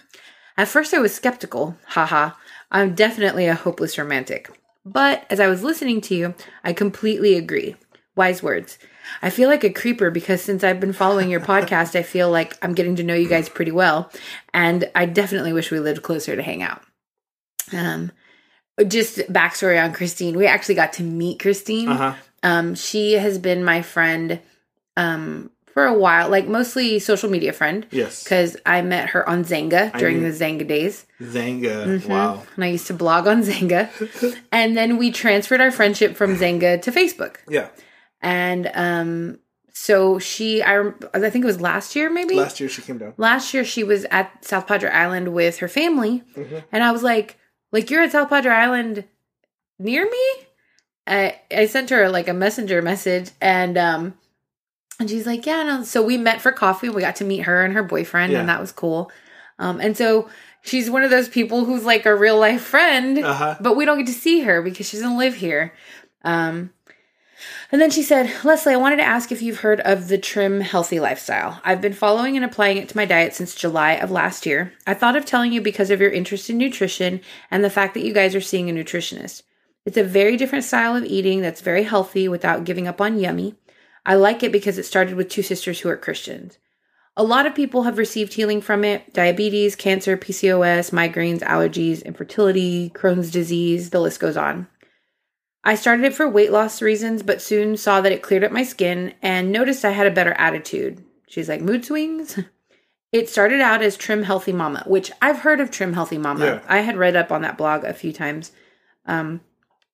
Speaker 2: At first I was skeptical. Haha. I'm definitely a hopeless romantic. But as I was listening to you, I completely agree. Wise words. I feel like a creeper because since I've been following your podcast, I feel like I'm getting to know you guys pretty well. And I definitely wish we lived closer to hang out. Um, just backstory on Christine. We actually got to meet Christine.
Speaker 1: Uh huh.
Speaker 2: Um, she has been my friend um, for a while, like mostly social media friend.
Speaker 1: Yes.
Speaker 2: Because I met her on Xanga during the Xanga days.
Speaker 1: Xanga.
Speaker 2: Mm-hmm.
Speaker 1: Wow.
Speaker 2: And I used to blog on Xanga. and then we transferred our friendship from Xanga to Facebook.
Speaker 1: Yeah.
Speaker 2: And um, so she, I, I think it was last year, maybe
Speaker 1: Last year she came down.
Speaker 2: last year she was at South Padre Island with her family,
Speaker 1: Mhm.
Speaker 2: and I was like, "Like you're at South Padre Island near me?" I I sent her like a messenger message, and um, and she's like, "Yeah." No. So we met for coffee. We got to meet her and her boyfriend,
Speaker 1: Yeah.
Speaker 2: and that was cool. Um, and so she's one of those people who's like a real life friend,
Speaker 1: Uh huh.
Speaker 2: but we don't get to see her because she doesn't live here. Um, and then she said, Leslie, I wanted to ask if you've heard of the Trim Healthy Lifestyle. I've been following and applying it to my diet since July of last year. I thought of telling you because of your interest in nutrition and the fact that you guys are seeing a nutritionist. It's a very different style of eating that's very healthy without giving up on yummy. I like it because it started with two sisters who are Christians. A lot of people have received healing from it diabetes, cancer, PCOS, migraines, allergies, infertility, Crohn's disease, the list goes on. I started it for weight loss reasons, but soon saw that it cleared up my skin and noticed I had a better attitude. She's like, mood swings? It started out as Trim Healthy Mama, which I've heard of Trim Healthy Mama.
Speaker 1: Yeah.
Speaker 2: I had read up on that blog a few times. Um,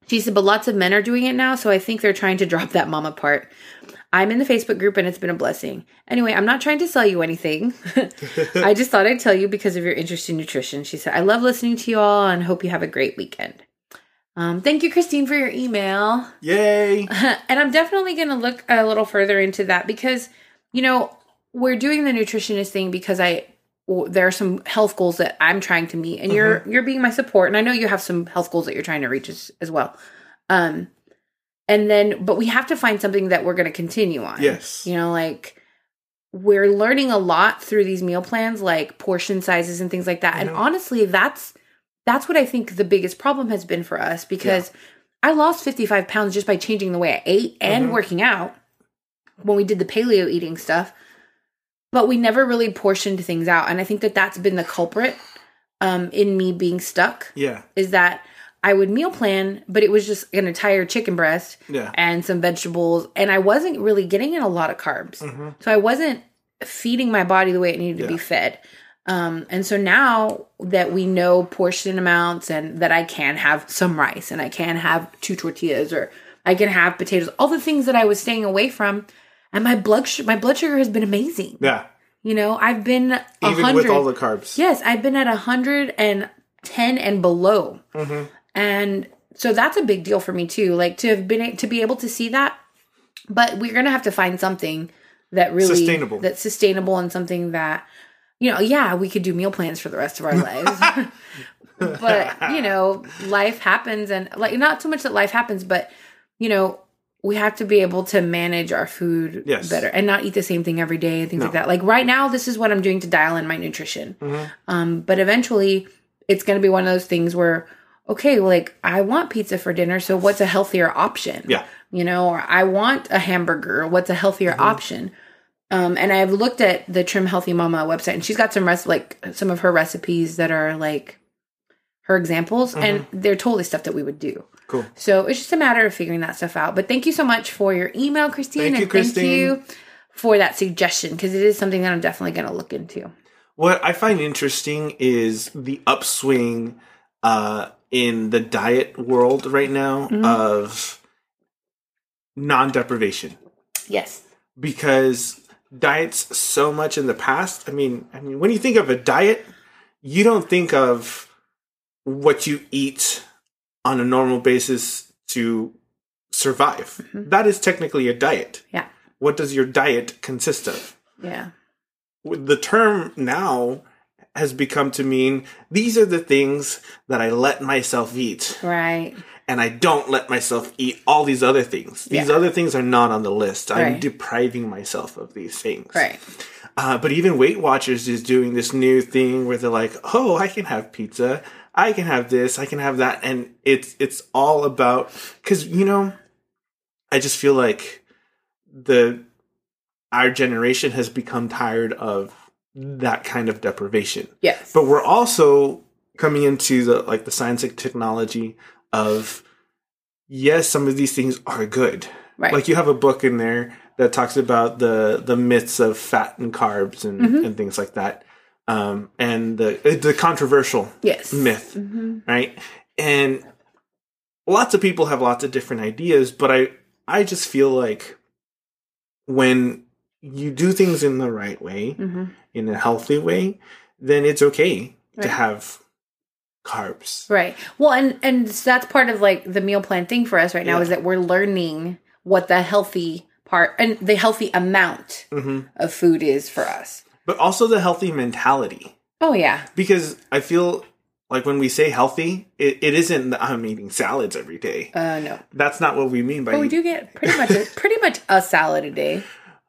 Speaker 2: she said, but lots of men are doing it now, so I think they're trying to drop that mama part. I'm in the Facebook group and it's been a blessing. Anyway, I'm not trying to sell you anything. I just thought I'd tell you because of your interest in nutrition. She said, I love listening to you all and hope you have a great weekend. Um, thank you, Christine, for your email.
Speaker 1: Yay.
Speaker 2: and I'm definitely going to look a little further into that because, you know, we're doing the nutritionist thing because I there are some health goals that I'm trying to meet, and you're you're being my support, and I know you have some health goals that you're trying to reach as, as well. Um, and then, but we have to find something that we're going to continue on.
Speaker 1: Yes.
Speaker 2: you know, like we're learning a lot through these meal plans, like portion sizes and things like that. And honestly, that's that's what I think the biggest problem has been for us because I lost 55 pounds just by changing the way I ate and
Speaker 1: Mhm.
Speaker 2: working out when we did the paleo eating stuff. But we never really portioned things out. And I think that that's been the culprit um, in me being stuck
Speaker 1: Yeah.
Speaker 2: is that I would meal plan, but it was just an entire chicken breast
Speaker 1: Yeah.
Speaker 2: and some vegetables. And I wasn't really getting in a lot of carbs.
Speaker 1: hmm
Speaker 2: So I wasn't feeding my body the way it needed to be fed. Um, and so now that we know portion amounts and that I can have some rice and I can have two tortillas or I can have potatoes, all the things that I was staying away from, and my blood sh- my blood sugar has been amazing.
Speaker 1: Yeah.
Speaker 2: You know, I've been a
Speaker 1: Even
Speaker 2: hundred.
Speaker 1: with all the carbs.
Speaker 2: yes, I've been at a hundred and ten and below,
Speaker 1: hmm
Speaker 2: and so that's a big deal for me too. Like to have been to be able to see that, but we're gonna have to find something that really
Speaker 1: Sustainable.
Speaker 2: that's sustainable and something that you know. Yeah, we could do meal plans for the rest of our lives, but you know, life happens, and like not so much that life happens, but you know. We have to be able to manage our food
Speaker 1: Yes.
Speaker 2: better and not eat the same thing every day and things
Speaker 1: No.
Speaker 2: like that. Like right now, this is what I'm doing to dial in my nutrition.
Speaker 1: Mhm.
Speaker 2: Um, but eventually, it's going to be one of those things where, okay, like I want pizza for dinner, so what's a healthier option?
Speaker 1: Yeah.
Speaker 2: You know, or I want a hamburger, what's a healthier
Speaker 1: Mm-hmm.
Speaker 2: option? Um, and I've looked at the Trim Healthy Mama website, and she's got some rest like some of her recipes that are like her examples, and
Speaker 1: Mm-hmm.
Speaker 2: they're totally stuff that we would do.
Speaker 1: Cool.
Speaker 2: So it's just a matter of figuring that stuff out. But thank you so much for your email, Christine,
Speaker 1: Thank you,
Speaker 2: and thank
Speaker 1: Christine.
Speaker 2: you for that suggestion because it is something that I'm definitely going to look into.
Speaker 1: What I find interesting is the upswing uh, in the diet world right now
Speaker 2: Mhm.
Speaker 1: of non deprivation
Speaker 2: Yes.
Speaker 1: because diets so much in the past. I mean, I mean, when you think of a diet, you don't think of what you eat on a normal basis to survive.
Speaker 2: Mhm.
Speaker 1: That is technically a diet.
Speaker 2: Yeah.
Speaker 1: What does your diet consist of?
Speaker 2: Yeah.
Speaker 1: the term now has become to mean these are the things that I let myself eat.
Speaker 2: Right.
Speaker 1: And I don't let myself eat all these other things. These
Speaker 2: Yeah.
Speaker 1: other things are not on the list. I'm depriving myself of these things.
Speaker 2: Right.
Speaker 1: Uh, but even Weight Watchers is doing this new thing where they're like, "Oh, I can have pizza. I can have this. I can have that," and it's it's all about because you know, I just feel like the our generation has become tired of that kind of deprivation.
Speaker 2: Yes.
Speaker 1: But we're also coming into the like the science and technology of yes, some of these things are good.
Speaker 2: Right.
Speaker 1: Like you have a book in there that talks about the the myths of fat and carbs and,
Speaker 2: Mm-hmm.
Speaker 1: and things like that. Um, and the the controversial
Speaker 2: yes.
Speaker 1: myth,
Speaker 2: hmm
Speaker 1: right? And lots of people have lots of different ideas, but I I just feel like when you do things in the right way,
Speaker 2: hmm
Speaker 1: in a healthy way, then it's okay to have carbs.
Speaker 2: Right. Well, and and that's part of like the meal plan thing for us right now
Speaker 1: Yeah.
Speaker 2: is that we're learning what the healthy part and the healthy amount
Speaker 1: hmm
Speaker 2: of food is for us.
Speaker 1: But also the healthy mentality.
Speaker 2: Oh yeah.
Speaker 1: Because I feel like when we say healthy, it, it isn't that I'm eating salads every day.
Speaker 2: Uh no.
Speaker 1: That's not what we mean by
Speaker 2: But we do get pretty much a, pretty much a salad a day.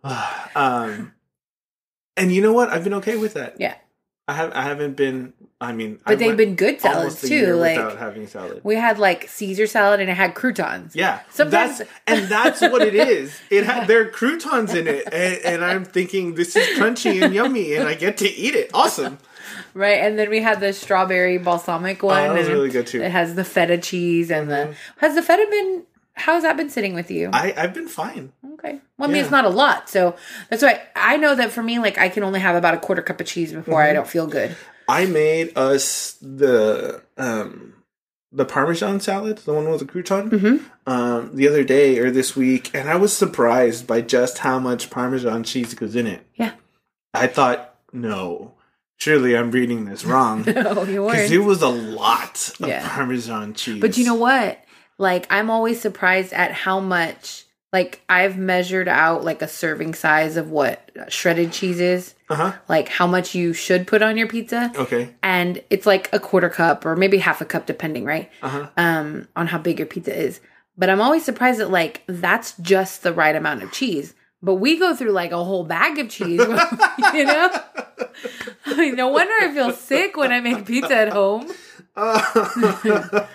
Speaker 1: um and you know what? I've been okay with that.
Speaker 2: Yeah.
Speaker 1: I have I haven't been I mean
Speaker 2: But
Speaker 1: I
Speaker 2: they've been good salads too. Like
Speaker 1: without having salad.
Speaker 2: we had like Caesar salad and it had croutons.
Speaker 1: Yeah,
Speaker 2: Sometimes-
Speaker 1: that's and that's what it is. It had there are croutons in it, and, and I'm thinking this is crunchy and yummy, and I get to eat it. Awesome.
Speaker 2: Right. And then we had the strawberry balsamic one.
Speaker 1: Oh, that was really good too. Mm-hmm.
Speaker 2: It has the feta cheese and the has the feta been how's that been sitting with you?
Speaker 1: I I've been fine.
Speaker 2: Okay. Well, I mean,
Speaker 1: Yeah.
Speaker 2: it's not a lot. So that's why I know that for me, like, I can only have about a quarter cup of cheese before
Speaker 1: Mm-hmm.
Speaker 2: I don't feel good.
Speaker 1: I made us the um the Parmesan salad, the one with the crouton,
Speaker 2: Mhm.
Speaker 1: um, the other day or this week, and I was surprised by just how much Parmesan cheese goes in it.
Speaker 2: Yeah.
Speaker 1: I thought, no, surely I'm reading this wrong.
Speaker 2: No, you
Speaker 1: Because
Speaker 2: weren't.
Speaker 1: it was a lot of
Speaker 2: Yeah.
Speaker 1: Parmesan cheese.
Speaker 2: But you know what? Like, I'm always surprised at how much, like, I've measured out, like, a serving size of what shredded cheese is,
Speaker 1: Uh huh.
Speaker 2: like, how much you should put on your pizza.
Speaker 1: Okay.
Speaker 2: And it's like a quarter cup or maybe half a cup, depending, right?
Speaker 1: Uh huh.
Speaker 2: um, on how big your pizza is. But I'm always surprised that like that's just the right amount of cheese. But we go through like a whole bag of cheese, you know. I mean, no wonder I feel sick when I make pizza at home.
Speaker 1: a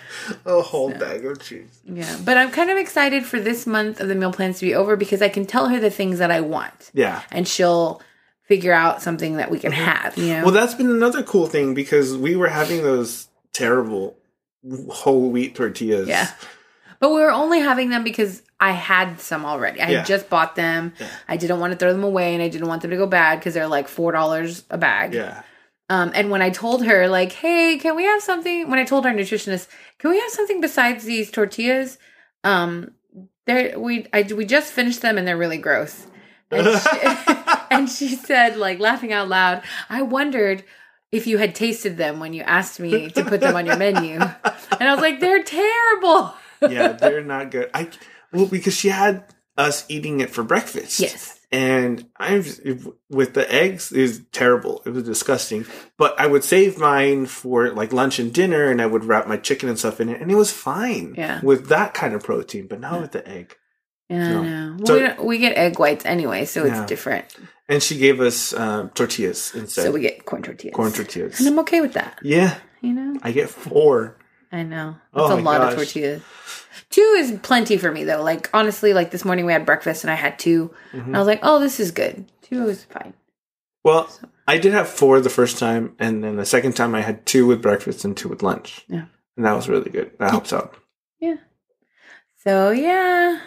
Speaker 1: whole bag of cheese.
Speaker 2: Yeah, but I'm kind of excited for this month of the meal plans to be over because I can tell her the things that I want,
Speaker 1: Yeah.
Speaker 2: and she'll figure out something that we can mm-hmm. have. You know,
Speaker 1: Well, that's been another cool thing because we were having those terrible whole wheat tortillas.
Speaker 2: Yeah. But we were only having them because I had some already. I
Speaker 1: Yeah.
Speaker 2: had just bought them.
Speaker 1: Yeah.
Speaker 2: I didn't want to throw them away and I didn't want them to go bad because they're like four dollars a bag.
Speaker 1: Yeah.
Speaker 2: Um, and when I told her, like, hey, can we have something? When I told our nutritionist, can we have something besides these tortillas? Um, they we I we just finished them and they're really gross. And she, and she said, like, laughing out loud, I wondered if you had tasted them when you asked me to put them on your menu. And I was like, they're terrible.
Speaker 1: yeah, they're not good. I well because she had us eating it for breakfast.
Speaker 2: Yes.
Speaker 1: And I'm with the eggs is terrible. It was disgusting. But I would save mine for like lunch and dinner, and I would wrap my chicken and stuff in it, and it was fine.
Speaker 2: Yeah.
Speaker 1: With that kind of protein, but not with the egg.
Speaker 2: Yeah, know. Well,
Speaker 1: so-
Speaker 2: we, we get egg whites anyway, so
Speaker 1: Yeah.
Speaker 2: it's different.
Speaker 1: And she gave us um, tortillas instead.
Speaker 2: So we get corn tortillas.
Speaker 1: corn tortillas.
Speaker 2: And I'm okay with that.
Speaker 1: Yeah,
Speaker 2: You know?
Speaker 1: I get four.
Speaker 2: I know.
Speaker 1: Oh
Speaker 2: That's a
Speaker 1: my
Speaker 2: lot
Speaker 1: gosh.
Speaker 2: of tortillas. Two is plenty for me though. Like honestly, like this morning we had breakfast and I had 2
Speaker 1: Mm-hmm.
Speaker 2: And I was like, oh, this is good. Two is fine.
Speaker 1: Well, I did have four the first time, and then the second time I had two with breakfast and two with lunch.
Speaker 2: Yeah.
Speaker 1: And that was really good. That helps out.
Speaker 2: Yeah. So yeah.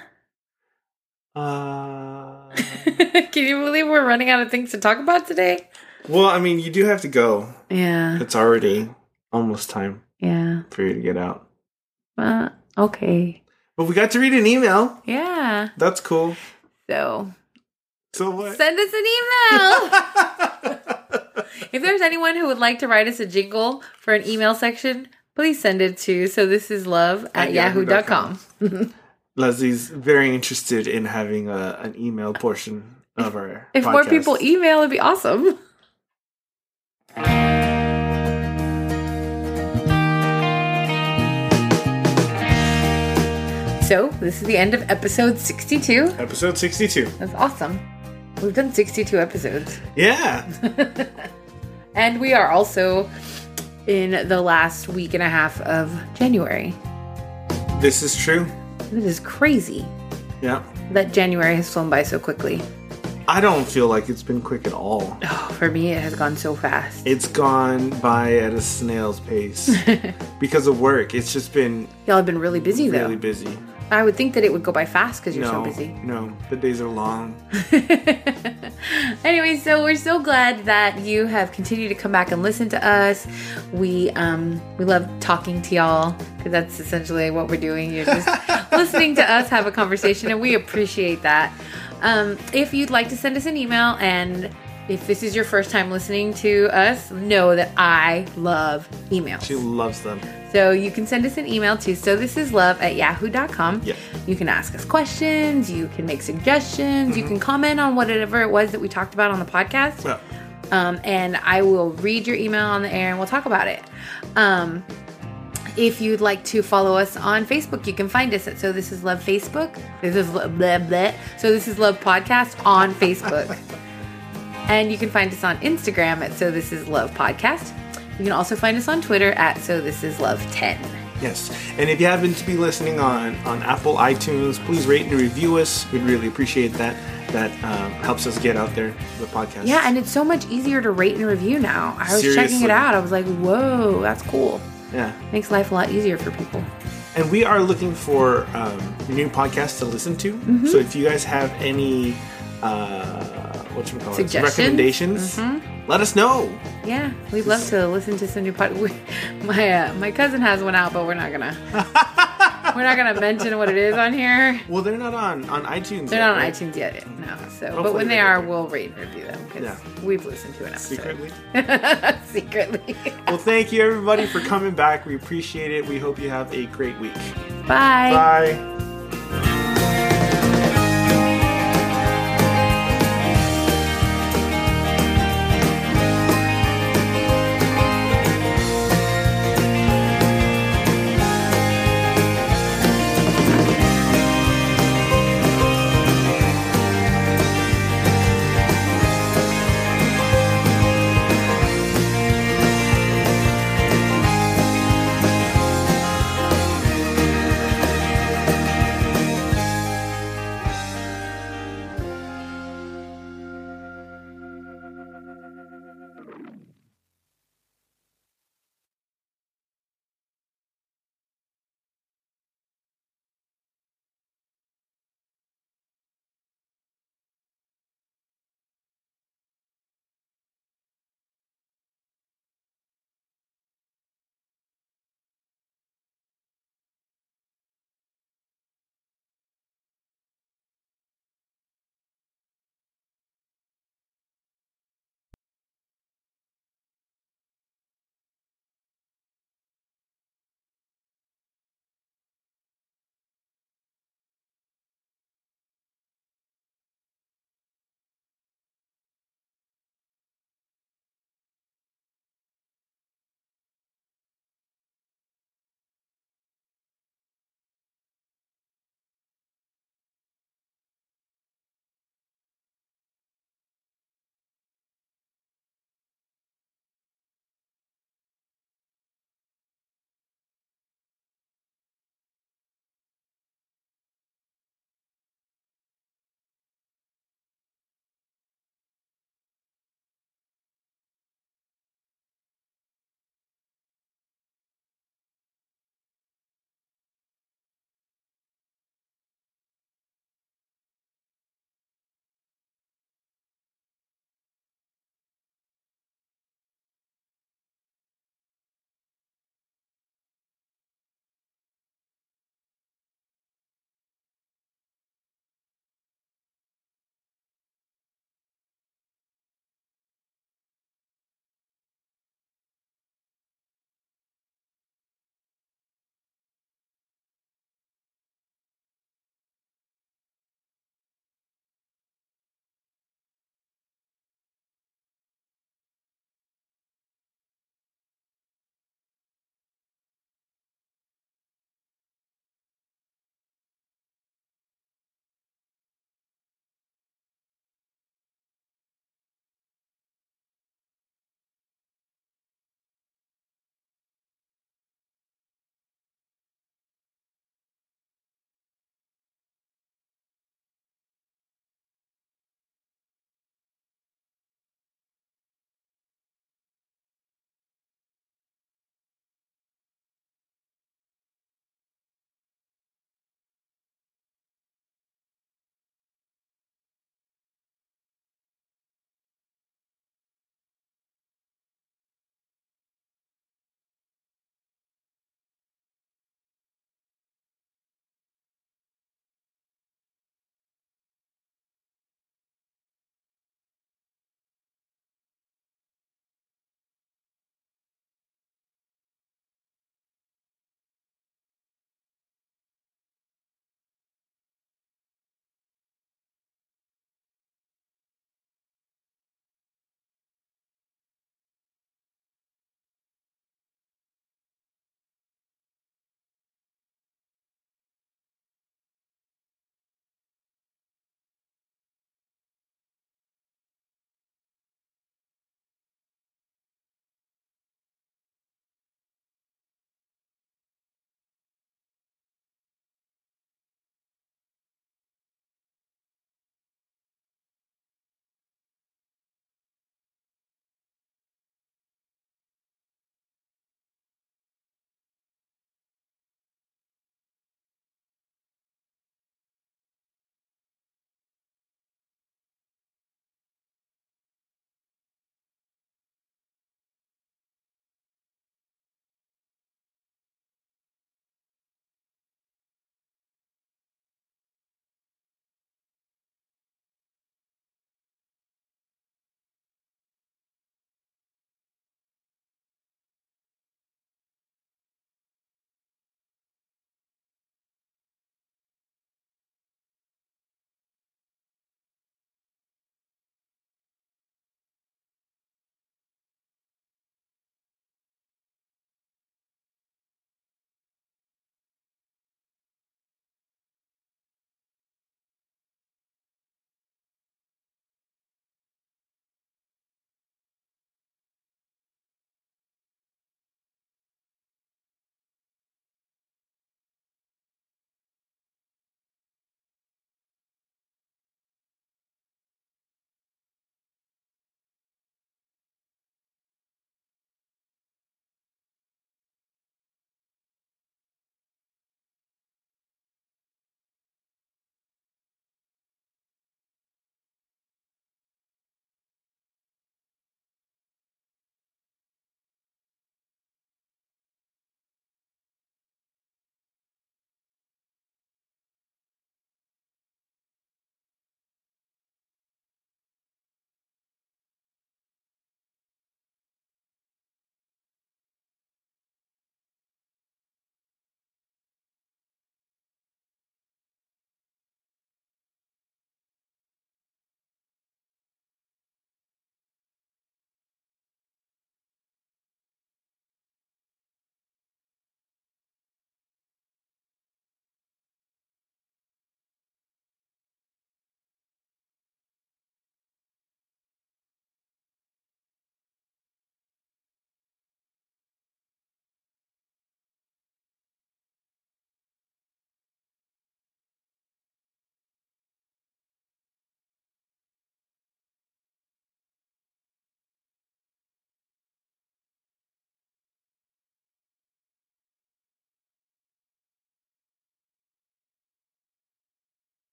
Speaker 1: Uh,
Speaker 2: Can you believe we're running out of things to talk about today?
Speaker 1: well, I mean, you do have to go.
Speaker 2: Yeah.
Speaker 1: It's already almost time
Speaker 2: Yeah.
Speaker 1: for you to get out.
Speaker 2: Uh, okay.
Speaker 1: But we got to read an email.
Speaker 2: Yeah.
Speaker 1: That's cool.
Speaker 2: So
Speaker 1: So what?
Speaker 2: send us an email. if there's anyone who would like to write us a jingle for an email section, please send it to so this is love at,
Speaker 1: At
Speaker 2: yahoo.com.
Speaker 1: Leslie's very interested in having a, an email portion of our
Speaker 2: If more people email, it'd be awesome. So, this is the end of episode 62.
Speaker 1: Episode 62.
Speaker 2: That's awesome. We've done 62 episodes.
Speaker 1: Yeah.
Speaker 2: And we are also in the last week and a half of January.
Speaker 1: this is true.
Speaker 2: This is crazy
Speaker 1: Yeah.
Speaker 2: that January has flown by so quickly.
Speaker 1: I don't feel like it's been quick at all.
Speaker 2: Oh, for me, it has gone so fast.
Speaker 1: It's gone by at a snail's pace because of work. It's just been
Speaker 2: Y'all have been really busy, though.
Speaker 1: really busy.
Speaker 2: I would think that it would go by fast because you're
Speaker 1: no,
Speaker 2: so busy.
Speaker 1: no, the days are long.
Speaker 2: anyway, so we're so glad that you have continued to come back and listen to us. We um we love talking to y'all because that's essentially what we're doing. You're just listening to us have a conversation, and we appreciate that. Um, if you'd like to send us an email and if this is your first time listening to us, know that I love emails.
Speaker 1: She loves them.
Speaker 2: So you can send us an email to so this is love at yahoo.com.
Speaker 1: Yeah.
Speaker 2: You can ask us questions, you can make suggestions, you can comment on whatever it was that we talked about on the podcast.
Speaker 1: Yeah.
Speaker 2: Um, and I will read your email on the air and we'll talk about it. Um, if you'd like to follow us on Facebook, you can find us at So This Is Love Facebook. This is Lo- blah blah. So This Is Love Podcast on Facebook. and you can find us on Instagram at So This Is Love Podcast. You can also find us on Twitter at So This Is Love 10.
Speaker 1: Yes. And if you happen to be listening on, on Apple iTunes, please rate and review us. We'd really appreciate that. That um, helps us get out there, the podcast.
Speaker 2: Yeah, and it's so much easier to rate and review now. I was checking it out. I was like, whoa, that's cool.
Speaker 1: Yeah.
Speaker 2: Makes life a lot easier for people.
Speaker 1: And we are looking for um, new podcasts to listen to.
Speaker 2: Mm-hmm.
Speaker 1: So if you guys have any, uh, what you call it,
Speaker 2: Suggestions?
Speaker 1: recommendations,
Speaker 2: Mm-hmm.
Speaker 1: let us know.
Speaker 2: Yeah, we'd love to listen to some new pod. we- My uh, my cousin has one out, but we're not gonna we're not gonna mention what it is on here.
Speaker 1: Well, they're not on on iTunes.
Speaker 2: They're
Speaker 1: yet,
Speaker 2: not on
Speaker 1: right?
Speaker 2: iTunes yet, no. So, but when they
Speaker 1: they
Speaker 2: are, we'll rate and review them because
Speaker 1: Yeah.
Speaker 2: we've listened to an episode
Speaker 1: Secretly.
Speaker 2: secretly.
Speaker 1: Well, thank you everybody for coming back. We appreciate it. We hope you have a great week.
Speaker 2: Bye.
Speaker 1: Bye.